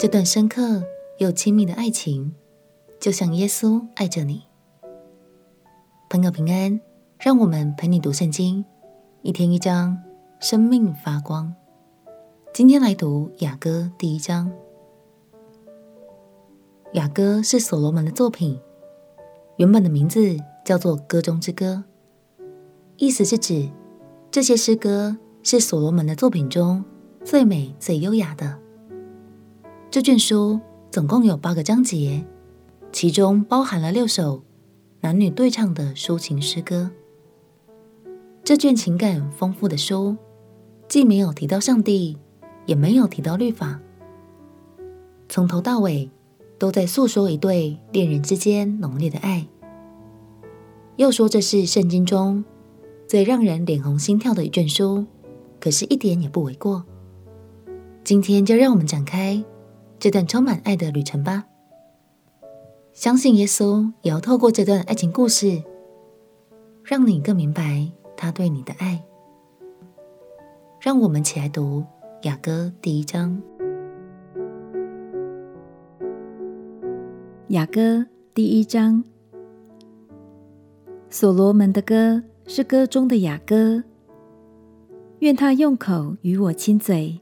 这段深刻又亲密的爱情，就像耶稣爱着你。朋友平安，让我们陪你读圣经，一天一章，生命发光。今天来读雅歌第一章。雅歌是所罗门的作品，原本的名字叫做《歌中之歌》，意思是指这些诗歌是所罗门的作品中最美、最优雅的。这卷书总共有八个章节，其中包含了六首男女对唱的抒情诗歌。这卷情感丰富的书，既没有提到上帝，也没有提到律法，从头到尾都在诉说一对恋人之间浓烈的爱。又说这是圣经中最让人脸红心跳的一卷书，可是一点也不为过。今天就让我们展开。这段充满爱的旅程吧，相信耶稣也要透过这段爱情故事，让你更明白他对你的爱。让我们起来读雅歌第一章。雅歌第一章，所罗门的歌是歌中的雅歌，愿他用口与我亲嘴。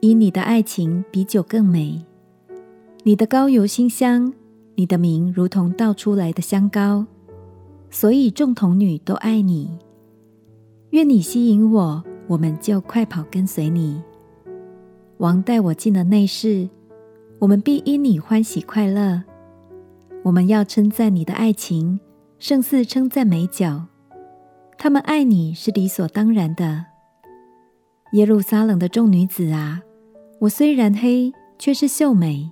以你的爱情比酒更美，你的膏油馨香，你的名如同倒出来的香膏，所以众童女都爱你。愿你吸引我，我们就快跑跟随你。王带我进了内室，我们必因你欢喜快乐。我们要称赞你的爱情，胜似称赞美酒。他们爱你是理所当然的。耶路撒冷的众女子啊！我虽然黑，却是秀美，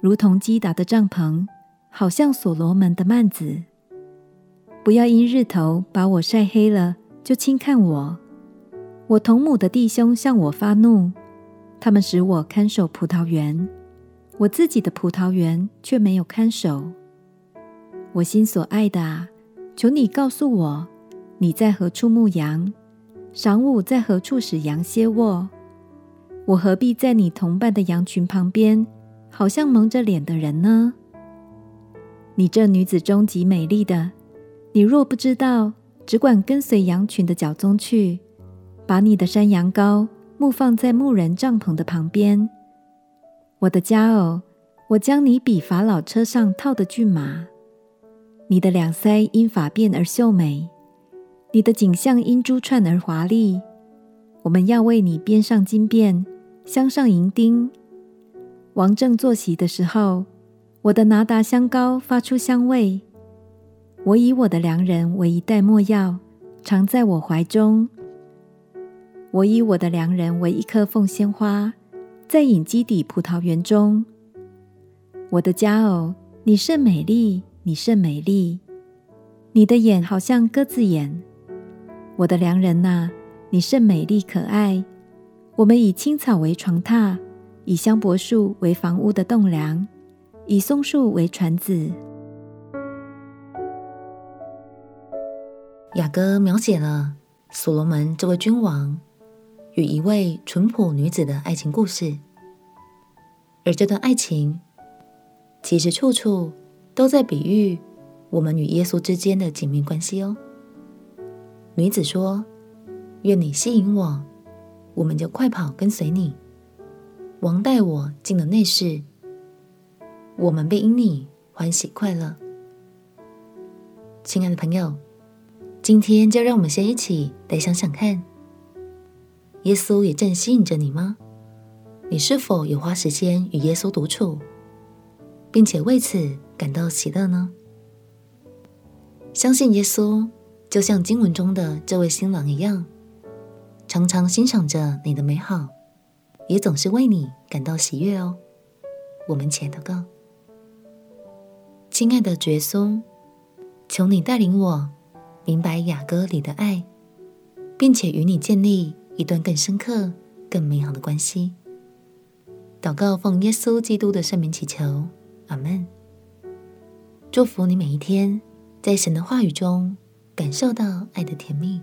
如同基达的帐篷，好像所罗门的幔子。不要因日头把我晒黑了，就轻看我。我同母的弟兄向我发怒，他们使我看守葡萄园，我自己的葡萄园却没有看守。我心所爱的啊，求你告诉我，你在何处牧羊？晌午在何处使羊歇卧？我何必在你同伴的羊群旁边，好像蒙着脸的人呢？你这女子中极美丽的，你若不知道，只管跟随羊群的脚踪去，把你的山羊羔牧放在牧人帐篷的旁边。我的佳偶，我将你比法老车上套的骏马。你的两腮因发辫而秀美，你的颈项因珠串而华丽。我们要为你编上金辫。镶上银钉，王正坐席的时候，我的拿达香膏发出香味。我以我的良人为一袋墨药，藏在我怀中。我以我的良人为一棵凤仙花，在隐基底葡萄园中。我的佳偶，你甚美丽，你甚美丽，你的眼好像鸽子眼。我的良人哪，你甚美丽可爱。我们以青草为床榻，以香柏树为房屋的栋梁，以松树为椽子。雅歌描写了所罗门这位君王与一位淳朴女子的爱情故事，而这段爱情其实处处都在比喻我们与耶稣之间的紧密关系哦。女子说：“愿你吸引我。”我们就快跑跟随你，王带我进了内室，我们被因你欢喜快乐。亲爱的朋友，今天就让我们先一起来想想看，耶稣也正吸引着你吗？你是否有花时间与耶稣独处，并且为此感到喜乐呢？相信耶稣，就像经文中的这位新郎一样。常常欣赏着你的美好，也总是为你感到喜悦哦。我们且祷告，亲爱的觉松，求你带领我明白雅歌里的爱，并且与你建立一段更深刻、更美好的关系。祷告奉耶稣基督的圣名祈求，阿门。祝福你每一天在神的话语中感受到爱的甜蜜。